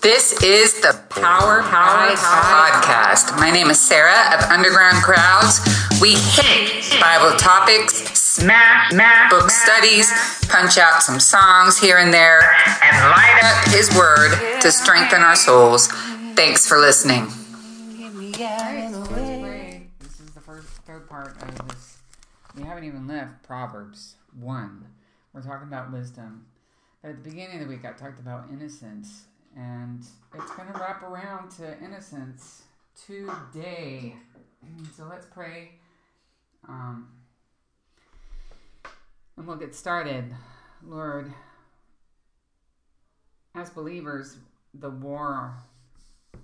This is the Power Power Podcast. My name is Sarah of Underground Crowds. We hit Bible topics, smash, smash book studies, punch out some songs here and there, and light up His Word to strengthen our souls. Thanks for listening. This is the first, third part of this. We haven't even left Proverbs 1. We're talking about wisdom. But at the beginning of the week, I talked about innocence and it's going to wrap around to innocence today. So let's pray. Um, and we'll get started. Lord, as believers, the war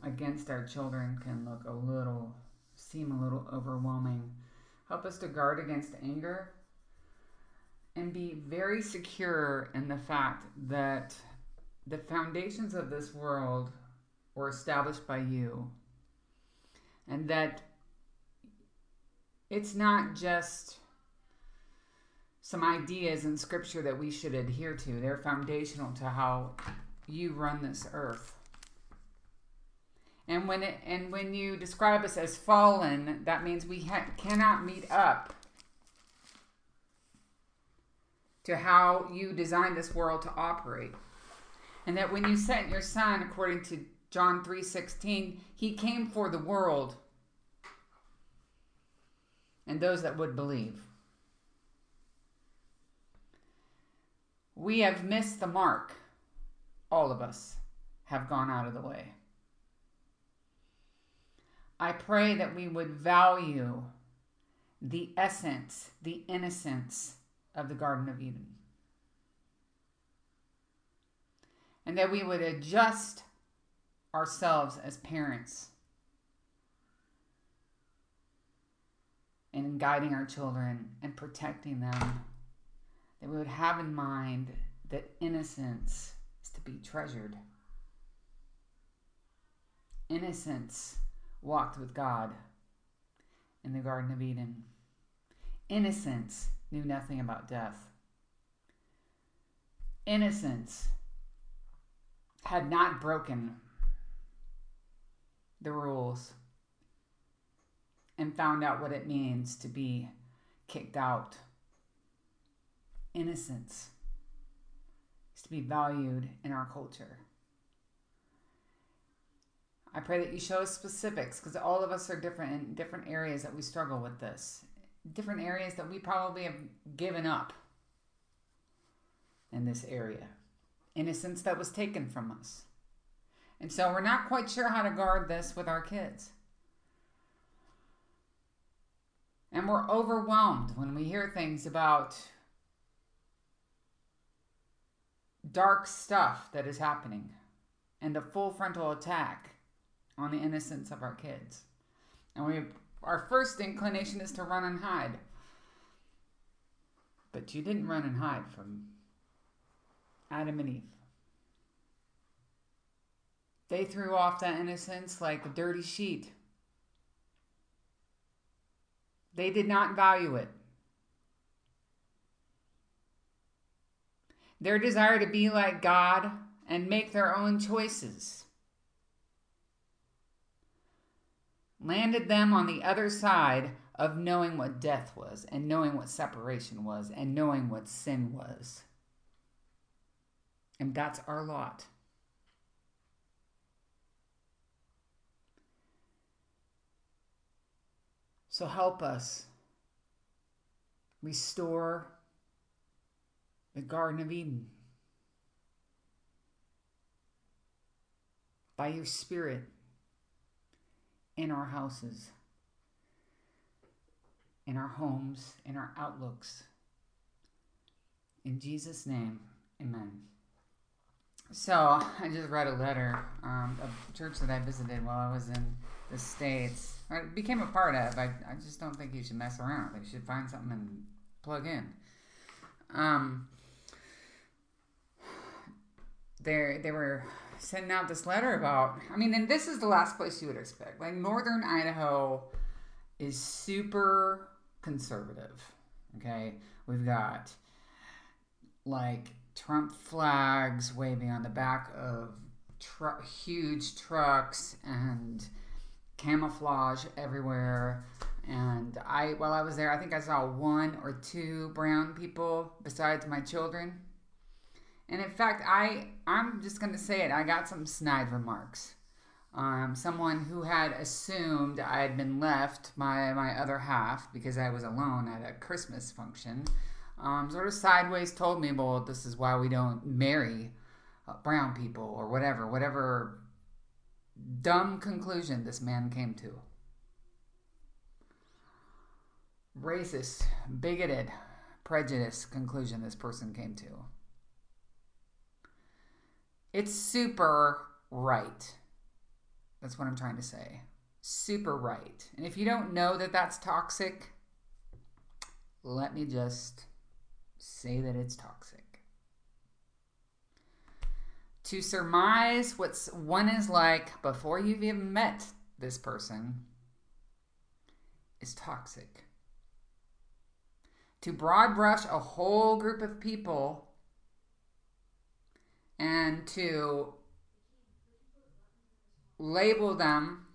against our children can look a little, seem a little overwhelming. Help us to guard against anger and be very secure in the fact that the foundations of this world were established by you, and that it's not just some ideas in scripture that we should adhere to. They're foundational to how you run this earth. And when it, and when you describe us as fallen, that means we ha- cannot meet up to how you designed this world to operate and that when you sent your son according to John 3:16 he came for the world and those that would believe. We have missed the mark. All of us have gone out of the way. I pray that we would value the essence the innocence of the garden of eden and that we would adjust ourselves as parents in guiding our children and protecting them. That we would have in mind that innocence is to be treasured. Innocence walked with God in the Garden of Eden. Innocence knew nothing about death. Innocence had not broken the rules and found out what it means to be kicked out. Innocence is to be valued in our culture. I pray that you show us specifics because all of us are different in different areas that we struggle with this, different areas that we probably have given up in this area innocence that was taken from us. And so we're not quite sure how to guard this with our kids. And we're overwhelmed when we hear things about dark stuff that is happening and a full frontal attack on the innocence of our kids. And we our first inclination is to run and hide. But you didn't run and hide from Adam and Eve. They threw off that innocence like a dirty sheet. They did not value it. Their desire to be like God and make their own choices landed them on the other side of knowing what death was and knowing what separation was and knowing what sin was. And that's our lot. So help us restore the Garden of Eden by your Spirit in our houses, in our homes, in our outlooks. In Jesus' name, amen. So I just read a letter um, of a church that I visited while I was in the States. I became a part of. I, I just don't think you should mess around. You should find something and plug in. Um, they they were sending out this letter about. I mean, and this is the last place you would expect. Like northern Idaho is super conservative. Okay, we've got like Trump flags waving on the back of tr- huge trucks and camouflage everywhere. And I, while I was there, I think I saw one or two brown people besides my children. And in fact, I, I'm just going to say it. I got some snide remarks. Um, someone who had assumed I had been left by my other half because I was alone at a Christmas function, um, sort of sideways told me, well, this is why we don't marry uh, brown people or whatever, whatever dumb conclusion this man came to. Racist, bigoted, prejudiced conclusion this person came to. It's super right. That's what I'm trying to say. Super right. And if you don't know that that's toxic, let me just say that it's toxic. To surmise what one is like before you've even met this person is toxic. To broad brush a whole group of people and to label them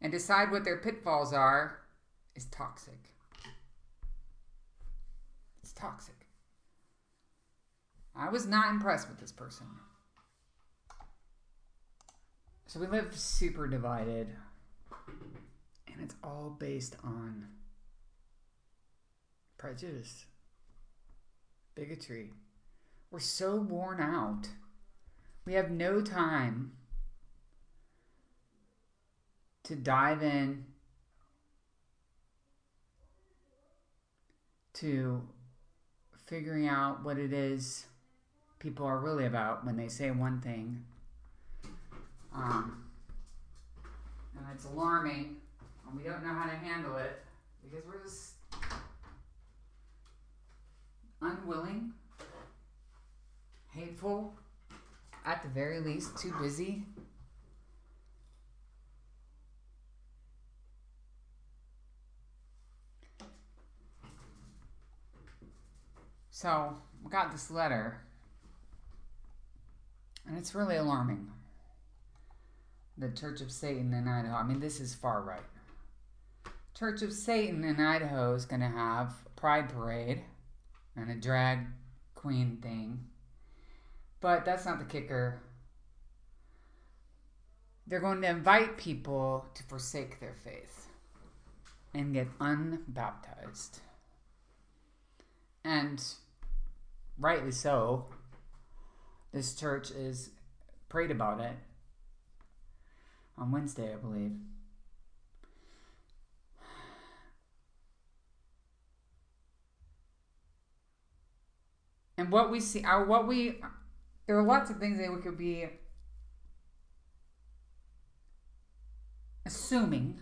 and decide what their pitfalls are is toxic. Toxic. I was not impressed with this person. So we live super divided, and it's all based on prejudice, bigotry. We're so worn out. We have no time to dive in to figuring out what it is people are really about when they say one thing. Um, and it's alarming, and we don't know how to handle it because we're just unwilling, hateful, at the very least, too busy. So, we got this letter and it's really alarming. The Church of Satan in Idaho. I mean, this is far right. Church of Satan in Idaho is going to have a pride parade and a drag queen thing. But that's not the kicker. They're going to invite people to forsake their faith and get unbaptized. And rightly so, this church is prayed about it on Wednesday, I believe. And what we see, are what we, there are lots of things that we could be assuming,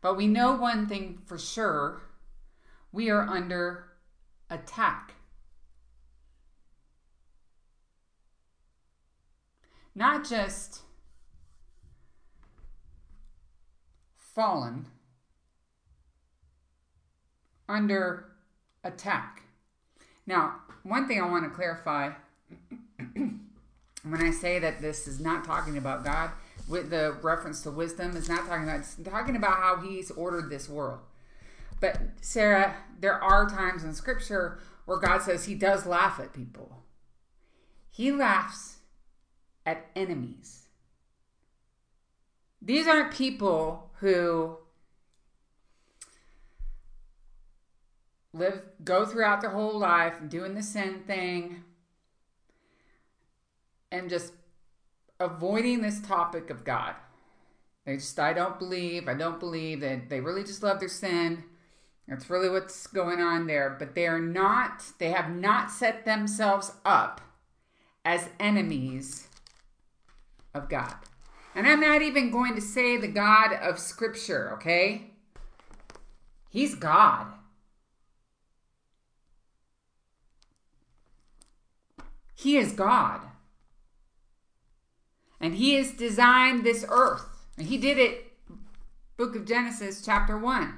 but we know one thing for sure we are under attack. Not just fallen under attack. Now, one thing I want to clarify when I say that this is not talking about God, with the reference to wisdom is not talking about it's talking about how he's ordered this world. But Sarah, there are times in scripture where God says he does laugh at people. He laughs at enemies. These aren't people who live go throughout their whole life doing the sin thing and just avoiding this topic of God. They just I don't believe, I don't believe that they really just love their sin. That's really what's going on there, but they are not they have not set themselves up as enemies of God. And I'm not even going to say the God of Scripture, okay? He's God. He is God. And He has designed this earth. And He did it, book of Genesis, chapter 1,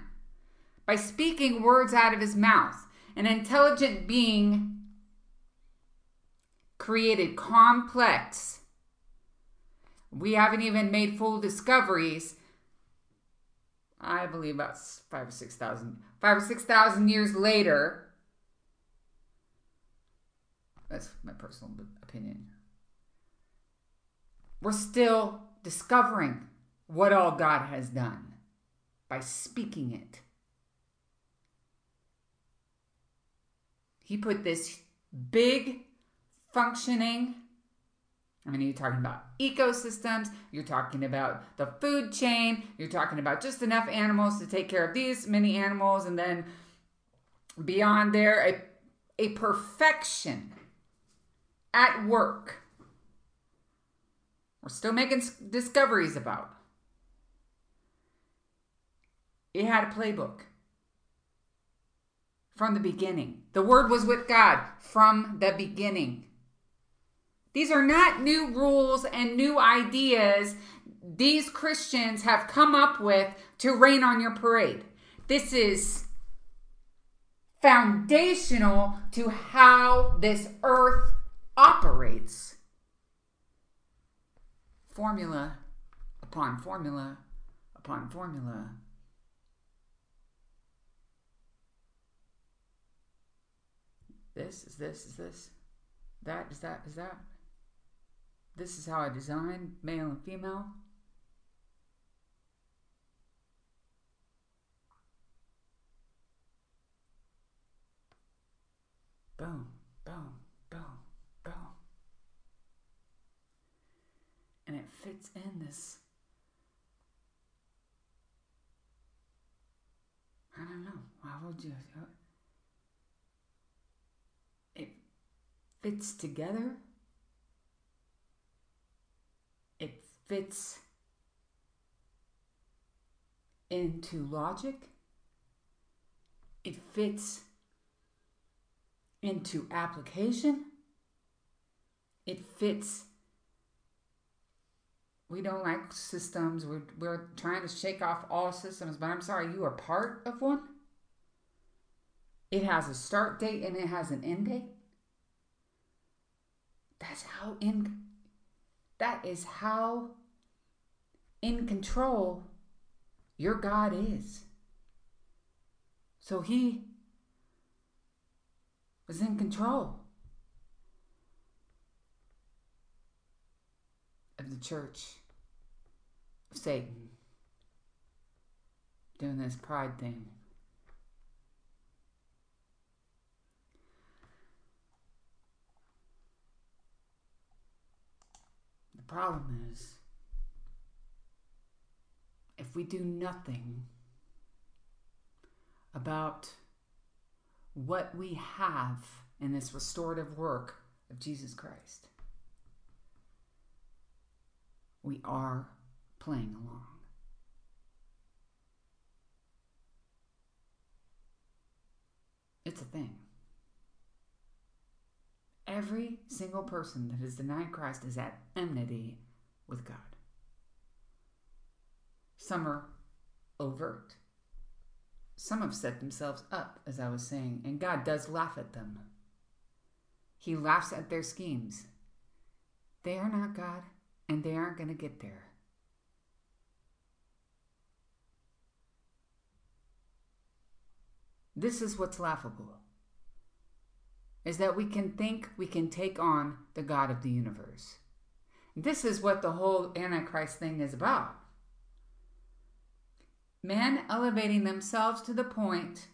by speaking words out of His mouth. An intelligent being created complex. We haven't even made full discoveries. I believe about five or six thousand, five or six thousand years later. That's my personal opinion. We're still discovering what all God has done by speaking it. He put this big functioning. I mean, you're talking about ecosystems, you're talking about the food chain, you're talking about just enough animals to take care of these many animals, and then beyond there, a, a perfection at work. We're still making discoveries about. It had a playbook from the beginning. The Word was with God from the beginning. These are not new rules and new ideas these Christians have come up with to rain on your parade. This is foundational to how this earth operates. Formula upon formula upon formula This is this is this. That is that is that. This is how I design male and female. Boom, boom, boom, boom. And it fits in this. I don't know. How would you? It fits together. It fits into logic. It fits into application. It fits. We don't like systems. We're, we're trying to shake off all systems, but I'm sorry, you are part of one. It has a start date and it has an end date. That's how in that is how in control your God is. So he was in control of the church of Satan doing this pride thing. Problem is, if we do nothing about what we have in this restorative work of Jesus Christ, we are playing along. It's a thing. Every single person that has denied Christ is at enmity with God. Some are overt. Some have set themselves up, as I was saying, and God does laugh at them. He laughs at their schemes. They are not God, and they aren't going to get there. This is what's laughable is that we can think we can take on the God of the universe. This is what the whole Antichrist thing is about. Men elevating themselves to the point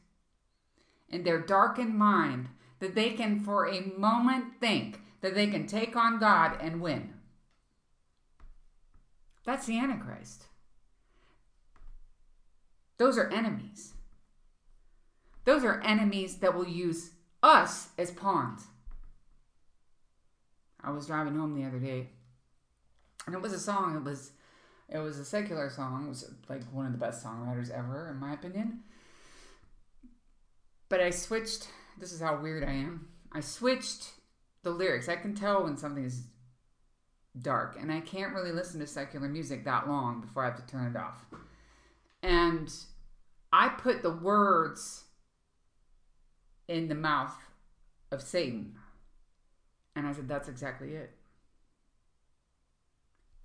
in their darkened mind that they can, for a moment, think that they can take on God and win. That's the Antichrist. Those are enemies. Those are enemies that will use us as pawns. I was driving home the other day, and it was a song. It was it was a secular song. It was like one of the best songwriters ever, in my opinion. But I switched. This is how weird I am. I switched the lyrics. I can tell when something is dark, and I can't really listen to secular music that long before I have to turn it off. And I put the words in the mouth of Satan. And I said, That's exactly it.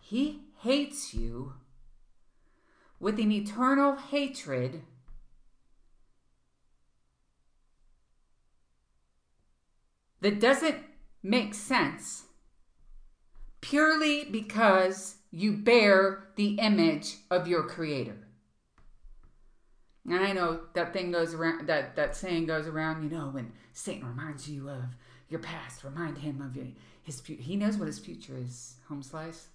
He hates you with an eternal hatred. That doesn't make sense purely because you bear the image of your creator. I know that thing goes around that that saying goes around, you know, when Satan reminds you of your past, remind him of your, his future. He knows what his future is, home slice.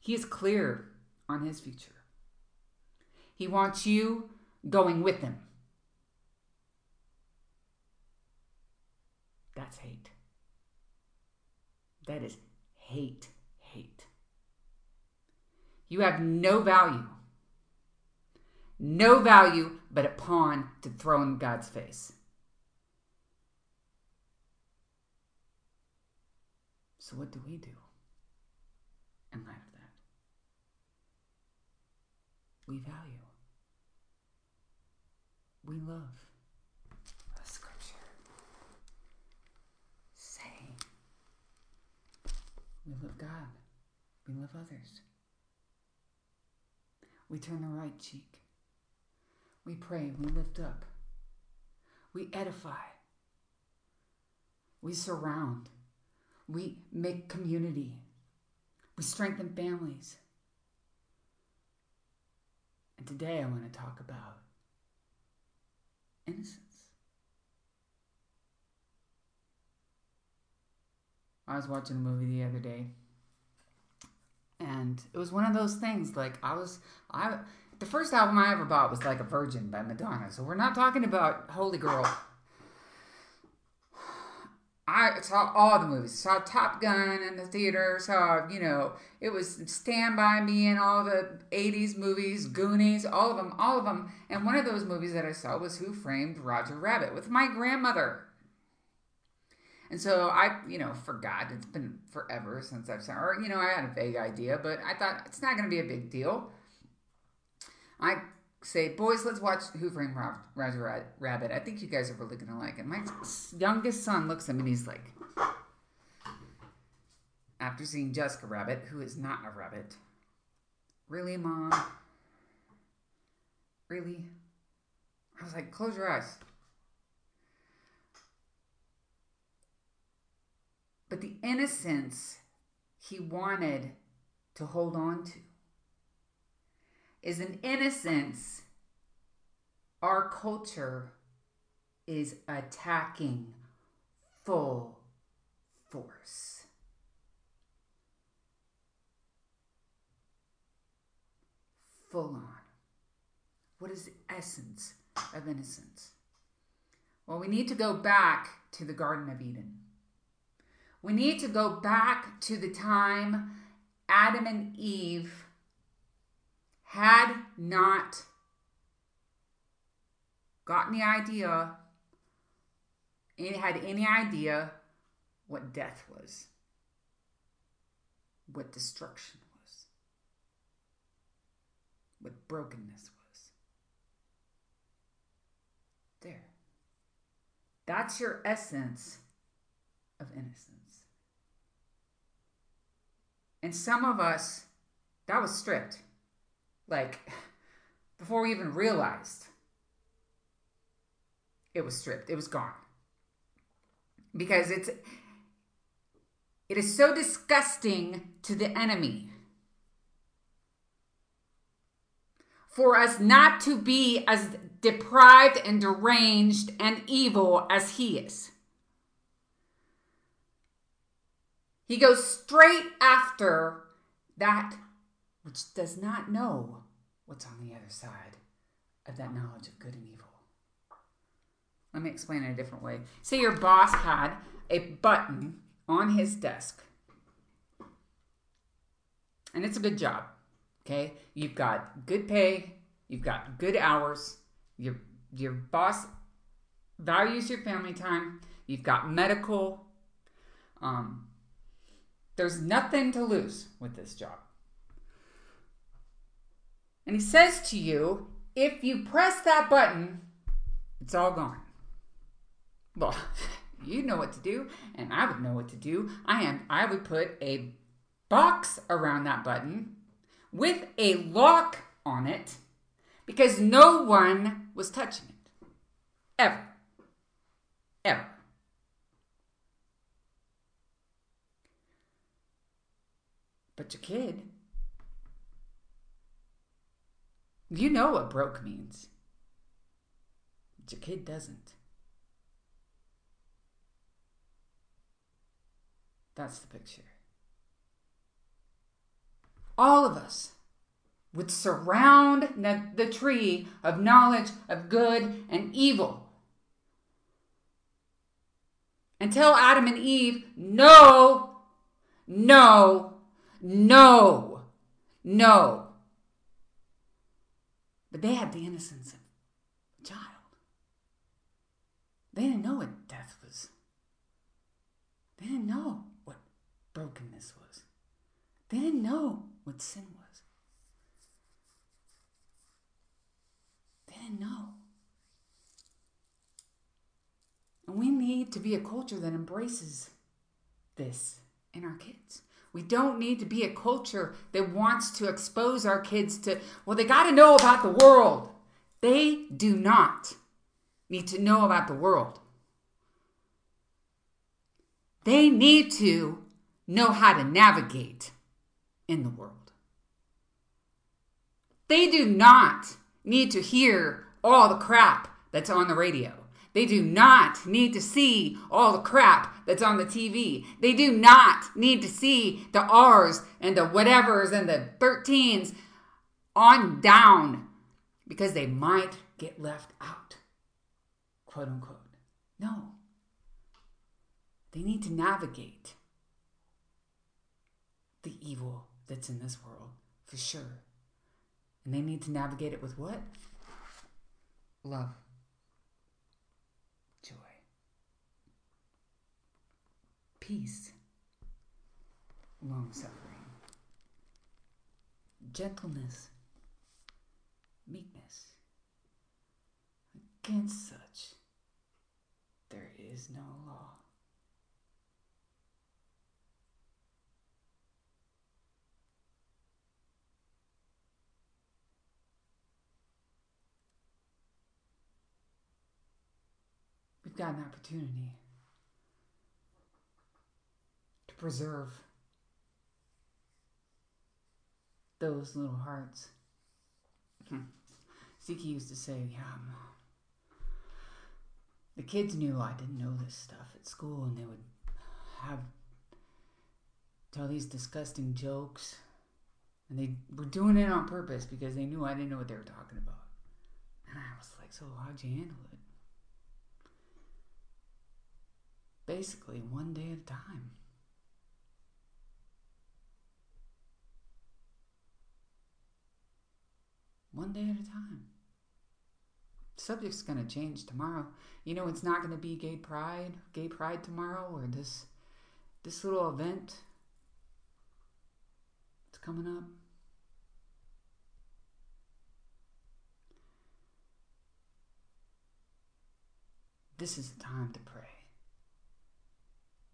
He is clear on his future. He wants you going with him. That's hate. That is hate, hate. You have no value. No value but a pawn to throw in God's face. So, what do we do in light of that? We value, we love. The scripture saying, we love God, we love others. We turn the right cheek. We pray, we lift up, we edify, we surround, we make community, we strengthen families. And today I want to talk about innocence. I was watching a movie the other day and it was one of those things like I was I the first album I ever bought was like a Virgin by Madonna. So we're not talking about Holy Girl. I saw all the movies. Saw Top Gun in the theater. Saw, you know, it was Stand By Me and all the 80s movies, Goonies, all of them, all of them. And one of those movies that I saw was Who Framed Roger Rabbit with my grandmother. And so I, you know, forgot. It's been forever since I've seen, or, you know, I had a vague idea, but I thought it's not going to be a big deal. I say, boys, let's watch Who Framed Roger Rabbit. I think you guys are really going to like it. My youngest son looks at me and he's like, after seeing Jessica Rabbit, who is not a rabbit, really, mom? Really? I was like, close your eyes. But the innocence he wanted to hold on to is an innocence our culture is attacking full force. Full on. What is the essence of innocence? Well, we need to go back to the Garden of Eden. We need to go back to the time Adam and Eve had not gotten the idea, and had any idea what death was, what destruction was, what brokenness was. There. That's your essence of innocence. And some of us, that was stripped. Like, before we even realized it was stripped, it was gone. Because it's, it is so disgusting to the enemy for us not to be as deprived and deranged and evil as he is. He goes straight after that which does not know what's on the other side of that knowledge of good and evil. Let me explain it a different way. Say your boss had a button on his desk, and it's a good job. Okay, you've got good pay, you've got good hours, your your boss values your family time, you've got medical. Um, there's nothing to lose with this job. And he says to you, if you press that button, it's all gone. Well, You know what to do, and I would know what to do. I am I would put a box around that button with a lock on it because no one was touching it. Ever. Ever. But your kid, you know what broke means. But your kid doesn't. That's the picture. All of us would surround the, the tree of knowledge of good and evil and tell Adam and Eve, no, no, no, no. But they had the innocence of a child. They didn't know what death was. They didn't know what brokenness was. They didn't know what sin was. They didn't know. And we need to be a culture that embraces this in our kids. We don't need to be a culture that wants to expose our kids to, well, they got to know about the world. They do not need to know about the world. They need to know how to navigate in the world. They do not need to hear all the crap that's on the radio. They do not need to see all the crap that's on the TV. They do not need to see the R's and the whatevers and the 13s on down because they might get left out, quote unquote. No. They need to navigate the evil that's in this world for sure. And they need to navigate it with what? Love, peace, long suffering, gentleness, meekness. Against such, there is no law. We've got an opportunity preserve those little hearts. Hmm. Zeke used to say, yeah, um, the kids knew I didn't know this stuff at school, and they would have tell these disgusting jokes, and they were doing it on purpose because they knew I didn't know what they were talking about. And I was like, so how'd you handle it? basically one day at a time. One day at a time. Subject's going to change tomorrow. You know, it's not going to be gay pride, gay pride tomorrow, or this this little event. It's coming up. This is the time to pray.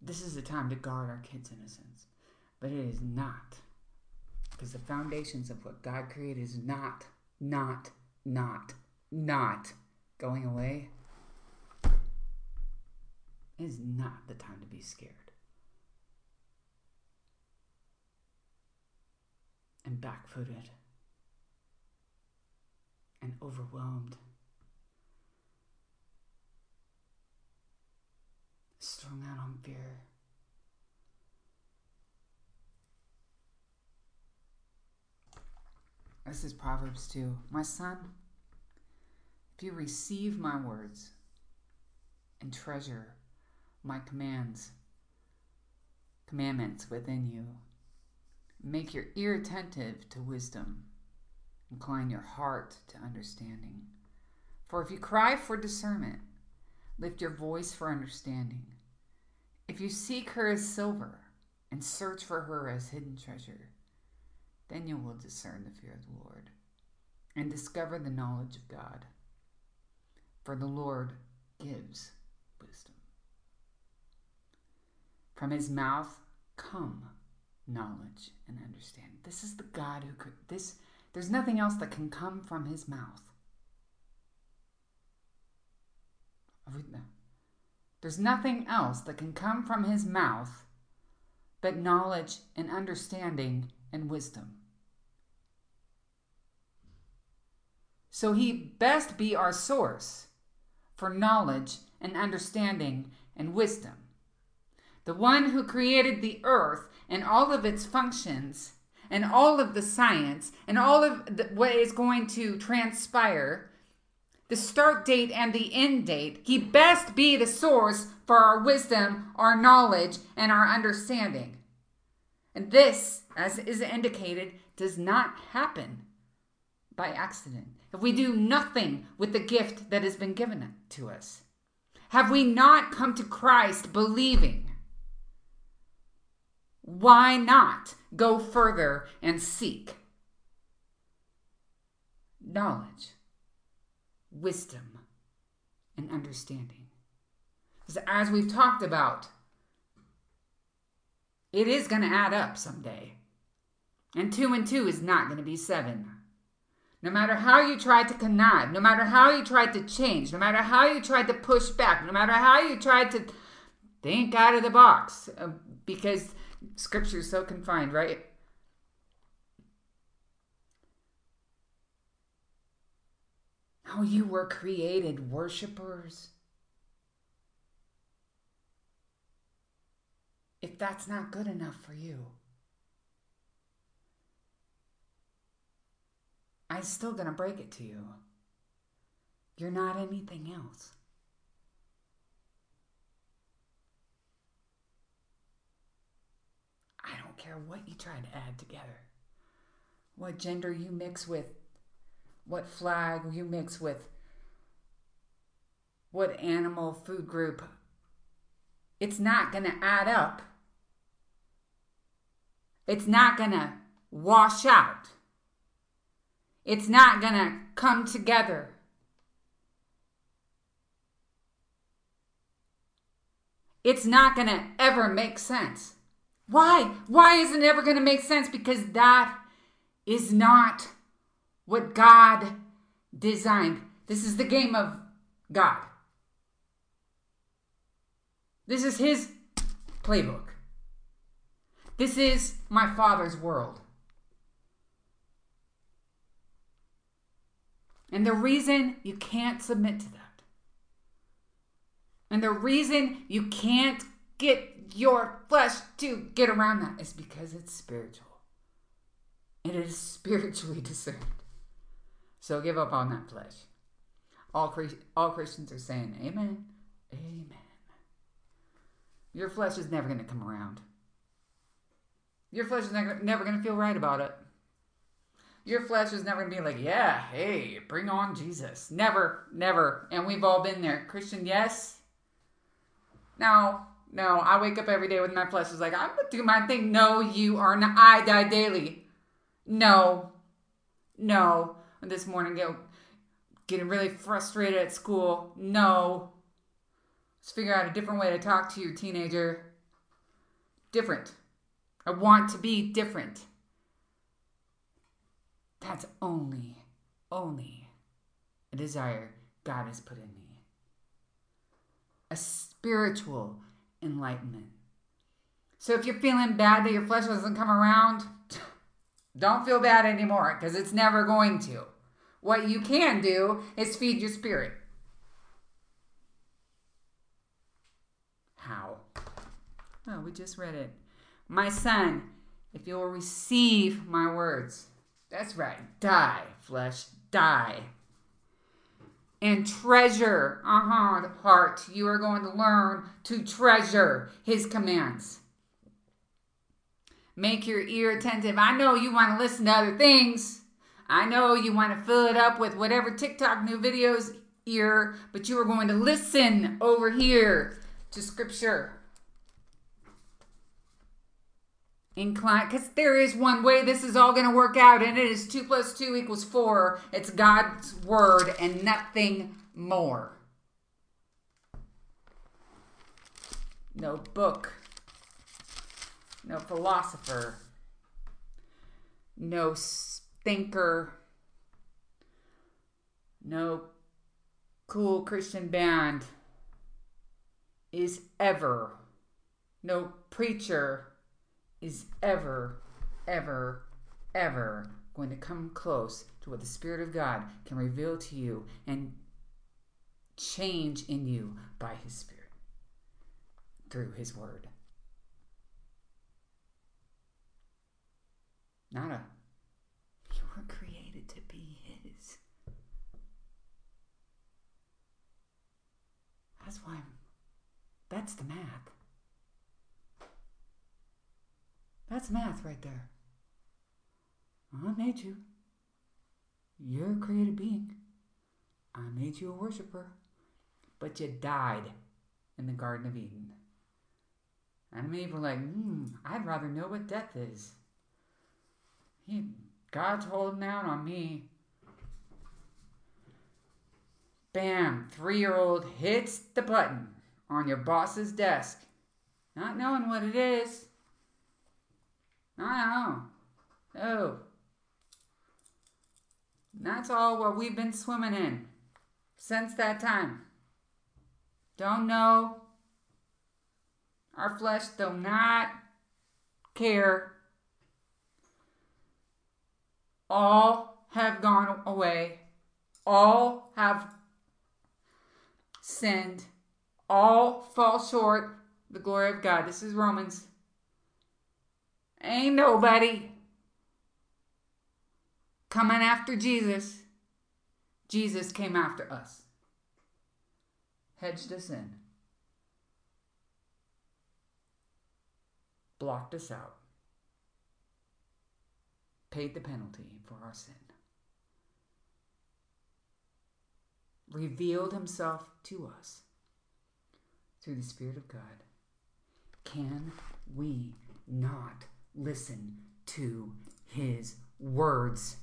This is the time to guard our kids' innocence. But it is not. Because the foundations of what God created is not, not, not, not going away. is not the time to be scared. And back footed. And overwhelmed. strung out on fear. This is Proverbs 2. My son, if you receive my words and treasure my commands, commandments within you, make your ear attentive to wisdom, incline your heart to understanding. For if you cry for discernment, lift your voice for understanding. If you seek her as silver and search for her as hidden treasure, then you will discern the fear of the Lord and discover the knowledge of God. For the Lord gives wisdom. From his mouth come knowledge and understanding. This is the God who could this there's nothing else that can come from his mouth. There's nothing else that can come from his mouth but knowledge and understanding and wisdom. So he best be our source for knowledge and understanding and wisdom. The one who created the earth and all of its functions and all of the science and all of the, what is going to transpire, the start date and the end date, he best be the source for our wisdom, our knowledge, and our understanding. And this, as is indicated, does not happen by accident. If we do nothing with the gift that has been given to us, have we not come to Christ believing? Why not go further and seek knowledge, wisdom, and understanding? Because as we've talked about, it is going to add up someday. And two and two is not going to be seven. No matter how you tried to connive, no matter how you tried to change, no matter how you tried to push back, no matter how you tried to think out of the box, uh, because scripture is so confined, right? How you were created worshipers. If that's not good enough for you, I'm still going to break it to you. You're not anything else. I don't care what you try to add together, what gender you mix with, what flag you mix with, what animal food group. It's not going to add up. It's not to wash out. It's not to come together. It's not to ever make sense. Why? Why isn't it ever to make sense? Because that is not what God designed. This is the game of God. This is His playbook. This is my Father's world. And the reason you can't submit to that, and the reason you can't get your flesh to get around that is because it's spiritual. And It is spiritually discerned. So give up on that flesh. All, all Christians are saying, Amen. Amen. Your flesh is never going to come around. Your flesh is never, never going to feel right about it. Your flesh is never going to be like, yeah, hey, bring on Jesus. Never, never. And we've all been there. Christian, yes. No, no, I wake up every day with my flesh is like, I'm gonna do my thing. No, you are not. I die daily. No, no. This morning, get, getting really frustrated at school. No. Let's figure out a different way to talk to your teenager. Different. I want to be different. That's only, only a desire God has put in me. A spiritual enlightenment. So if you're feeling bad that your flesh doesn't come around, don't feel bad anymore because it's never going to. What you can do is feed your spirit. How? Oh, we just read it. My son, if you will receive my words, that's right, die, flesh, die and treasure, uh huh, the heart. You are going to learn to treasure his commands. Make your ear attentive. I know you want to listen to other things. I know you want to fill it up with whatever TikTok new videos ear, but you are going to listen over here to scripture. Inclined because there is one way this is all going to work out and it is 2 plus 2 equals 4 it's god's word and nothing more. No book. No philosopher, no thinker, no cool Christian band is ever, no preacher is ever, ever, ever going to come close to what the Spirit of God can reveal to you and change in you by His Spirit through His Word. Not a, you were created to be His. That's why, I'm, that's the math. That's math right there. I made you. You're a created being. I made you a worshiper. But you died in the Garden of Eden. And people like, hmm, I'd rather know what death is. He, God's holding out on me. Bam, three year old hits the button on your boss's desk, not knowing what it is. I know. Oh. That's all what we've been swimming in since that time. Don't know. Our flesh do not care. All have gone away. All have sinned. All fall short the glory of God. This is Romans. Ain't nobody coming after Jesus. Jesus came after us, hedged us in, blocked us out, paid the penalty for our sin, revealed himself to us through the Spirit of God. Can we not listen to his words?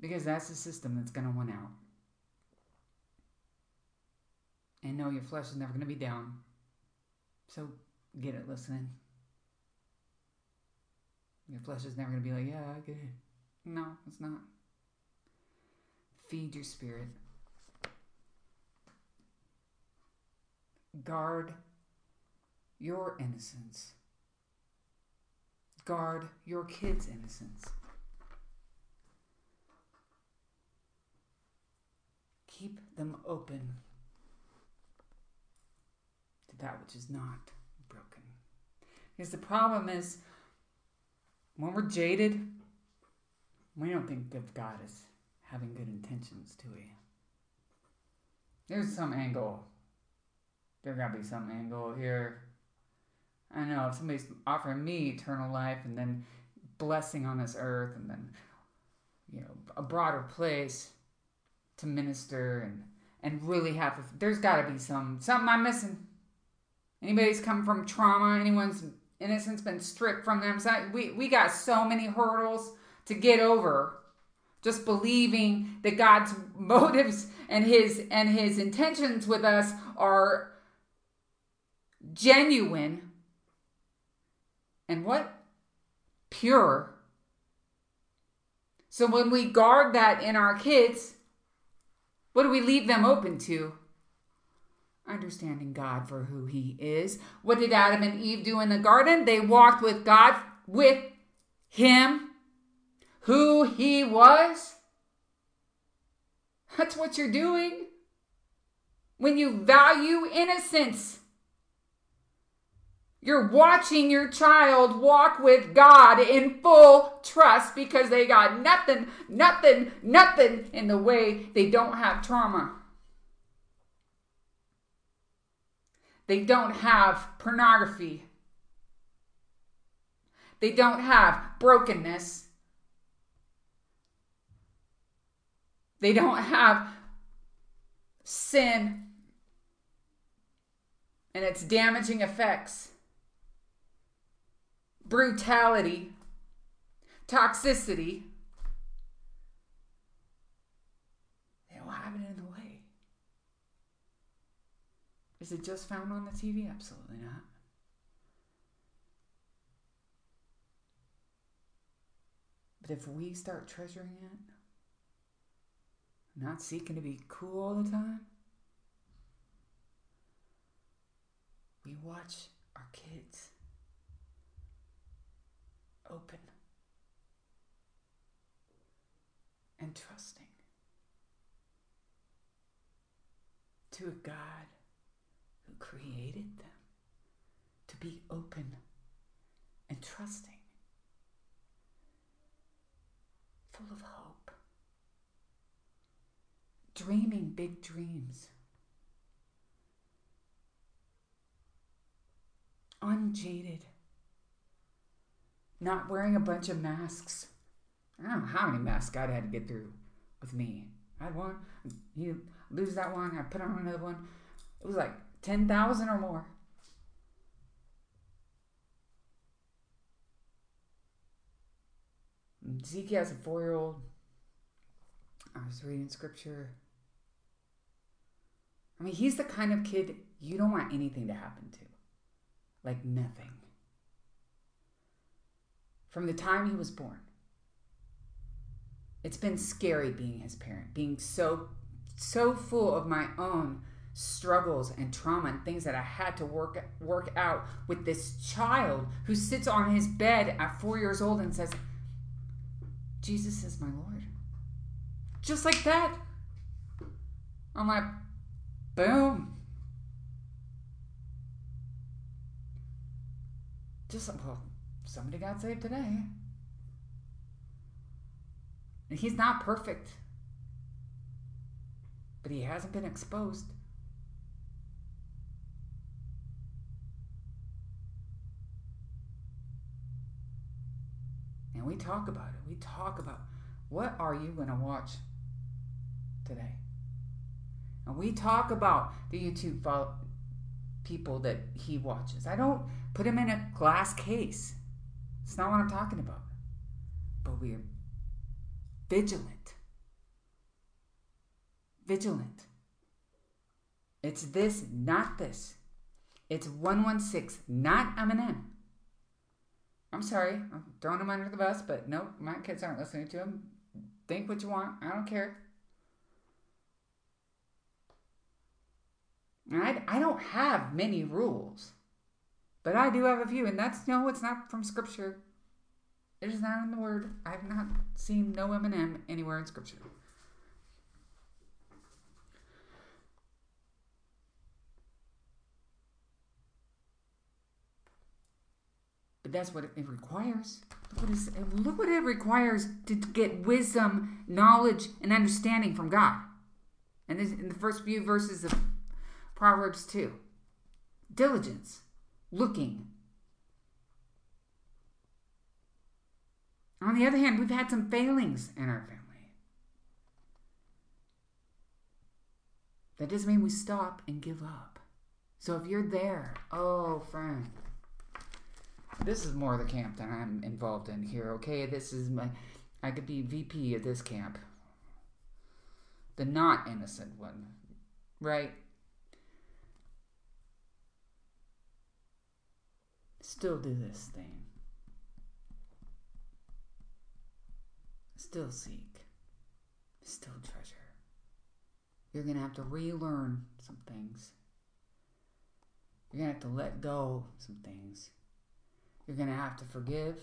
Because that's the system that's going to win out. And no, your flesh is never going to be down. So get it listening. Your flesh is never going to be like, yeah, I get it. No, it's not. Feed your spirit. Guard your innocence. Guard your kids' innocence. keep them open to that which is not broken. Because the problem is, when we're jaded, we don't think of God as having good intentions, do we? There's some angle. There gotta be some angle here. I know if somebody's offering me eternal life and then blessing on this earth and then, you know, a broader place, to minister and and really have a, there's got to be some something I'm missing. Anybody's come from trauma, anyone's innocence been stripped from them. So we we got so many hurdles to get over. Just believing that God's motives and his and his intentions with us are genuine and what pure. So when we guard that in our kids, what do we leave them open to? Understanding God for who He is. What did Adam and Eve do in the garden? They walked with God, with Him, who He was. That's what you're doing. When you value innocence, you're watching your child walk with God in full trust because they got nothing, nothing, nothing in the way they don't have trauma. They don't have pornography. They don't have brokenness. They don't have sin and its damaging effects brutality, toxicity. They don't have it in the way. Is it just found on the TV? Absolutely not. But if we start treasuring it, not seeking to be cool all the time, we watch our kids open and trusting to a God who created them to be open and trusting, full of hope, dreaming big dreams, unjaded, not wearing a bunch of masks. I don't know how many masks God had to get through with me. I had one, you lose that one, I put on another one. It was like 10,000 or more. Zeke has a four year old. I was reading scripture. I mean, he's the kind of kid you don't want anything to happen to. Like nothing. From the time he was born. It's been scary being his parent, being so so full of my own struggles and trauma and things that I had to work work out with this child who sits on his bed at 4 years old and says Jesus is my Lord. Just like that. I'm like boom. Just well, somebody got saved today. And he's not perfect. But he hasn't been exposed. And we talk about it. We talk about what are you going to watch today? And we talk about the YouTube people that he watches. I don't put him in a glass case. It's not what I'm talking about. But we're vigilant. Vigilant. It's this, not this. It's 116, not Eminem. I'm sorry, I'm throwing him under the bus, but nope, my kids aren't listening to him. Think what you want, I don't care. I, I don't have many rules, but I do have a few, and that's no, it's not from scripture. It is not in the word. I've not seen no Eminem anywhere in scripture. But that's what it requires. Look what, it, look what it requires to get wisdom, knowledge, and understanding from God. And this, in the first few verses of Proverbs 2 diligence, looking. On the other hand, we've had some failings in our family. That doesn't mean we stop and give up. So if you're there, oh, friend, this is more of the camp that I'm involved in here, okay? This is my. I could be VP of this camp. The not innocent one, right? Still do this thing. Still seek. Still treasure. You're going to have to relearn some things. You're going to have to let go some things. You're going to have to forgive.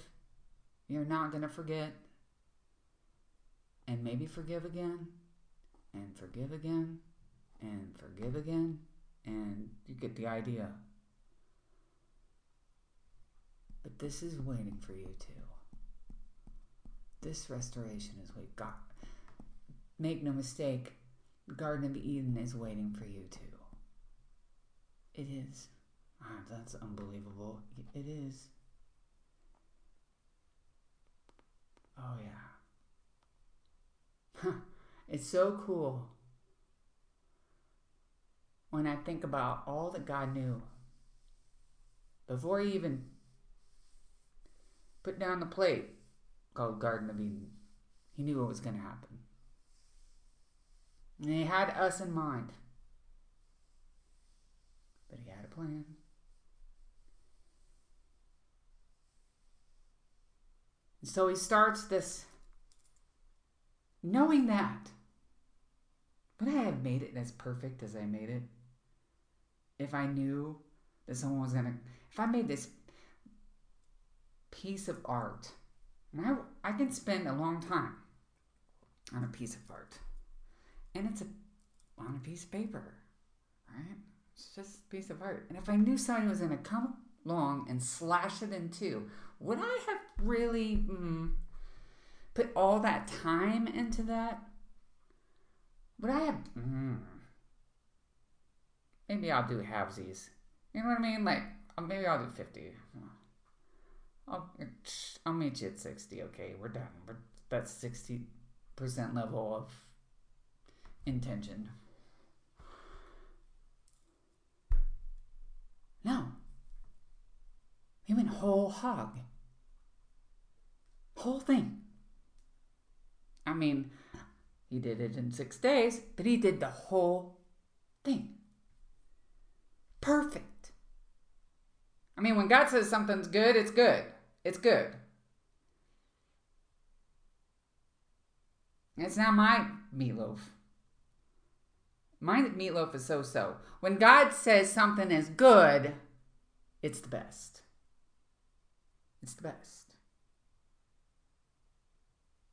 You're not going to forget. And maybe forgive again. And forgive again. And forgive again. And you get the idea. But this is waiting for you too. This restoration is waiting. God, make no mistake, Garden of Eden is waiting for you too. It is. Ah, that's unbelievable. It is. Oh, yeah. it's so cool when I think about all that God knew before He even put down the plate called Garden of Eden. He knew what was going to happen. And He had us in mind. but he had a plan. And so he starts this knowing that. Would I have made it as perfect as I made it? If I knew that someone was gonna, if I made this piece of art, and I, I can spend a long time on a piece of art, and it's a, on a piece of paper, right? It's just a piece of art. And if I knew somebody was gonna come along and slash it in two, would I have really mm, put all that time into that? Would I have? Mm, maybe I'll do halvesies. You know what I mean? Like uh, maybe I'll do fifty. I'll I'll meet you at sixty. Okay, we're done. We're that's sixty percent level of intention. No. He went whole hog. Whole thing. I mean, he did it in six days, but he did the whole thing. Perfect. I mean, when God says something's good, it's good. It's good. It's not my meatloaf. My meatloaf is so so. When God says something is good, it's the best. It's the best.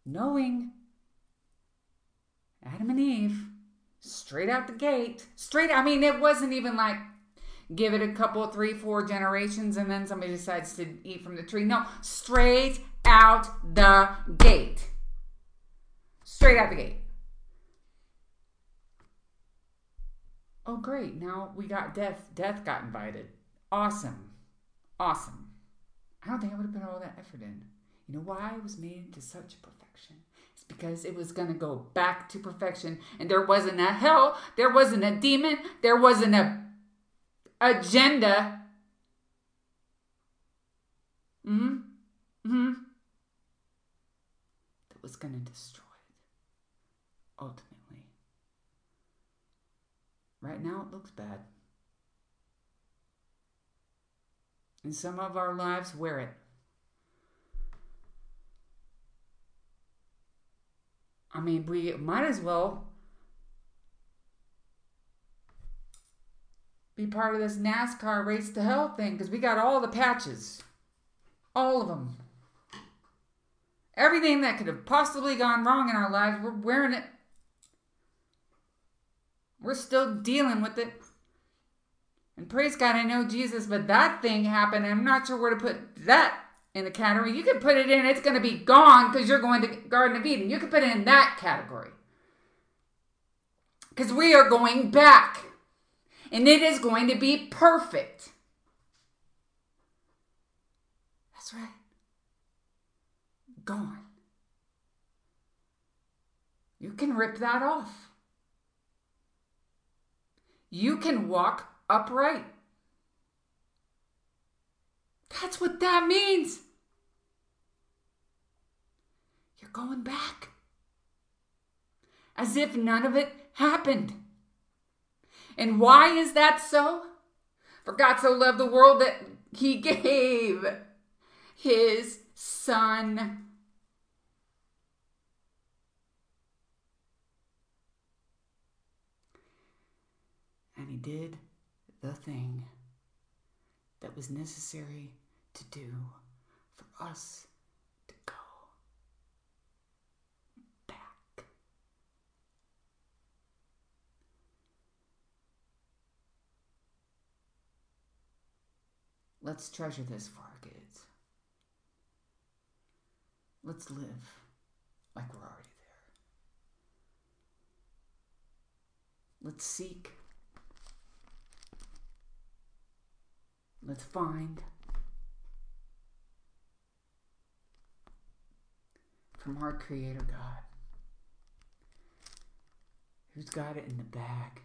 Knowing Adam and Eve, straight out the gate, straight, I mean, it wasn't even like give it a couple, three, four generations, and then somebody decides to eat from the tree. No, straight out the gate. Straight out the gate. Oh, great. Now we got death. Death got invited. Awesome. Awesome. I don't think I would have put all that effort in. You know why it was made to such perfection? It's because it was going to go back to perfection. And there wasn't a hell, there wasn't a demon, there wasn't a agenda. Mm-hmm. Mm-hmm. That was going to destroy it. Ultimately. Right now it looks bad. And some of our lives wear it. I mean, we might as well be part of this NASCAR race to hell thing because we got all the patches. All of them. Everything that could have possibly gone wrong in our lives, we're wearing it. We're still dealing with it. And praise God, I know Jesus, but that thing happened. I'm not sure where to put that in the category. You can put it in, it's going to be gone because you're going to Garden of Eden. You can put it in that category. Because we are going back. And it is going to be perfect. That's right. Gone. You can rip that off. You can walk upright. That's what that means. You're going back. As if none of it happened. And why is that so? For God so loved the world that he gave his son. And he did the thing that was necessary to do for us to go back. Let's treasure this for our kids. Let's live like we're already there. Let's seek Let's find from our Creator God, who's got it in the bag,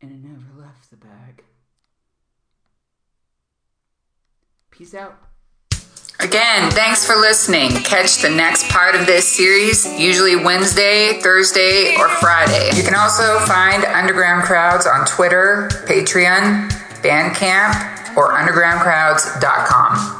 and it never left the bag. Peace out. Again, thanks for listening. Catch the next part of this series, usually Wednesday, Thursday, or Friday. You can also find Underground Crowds on Twitter, Patreon, Bandcamp, or undergroundcrowds.com.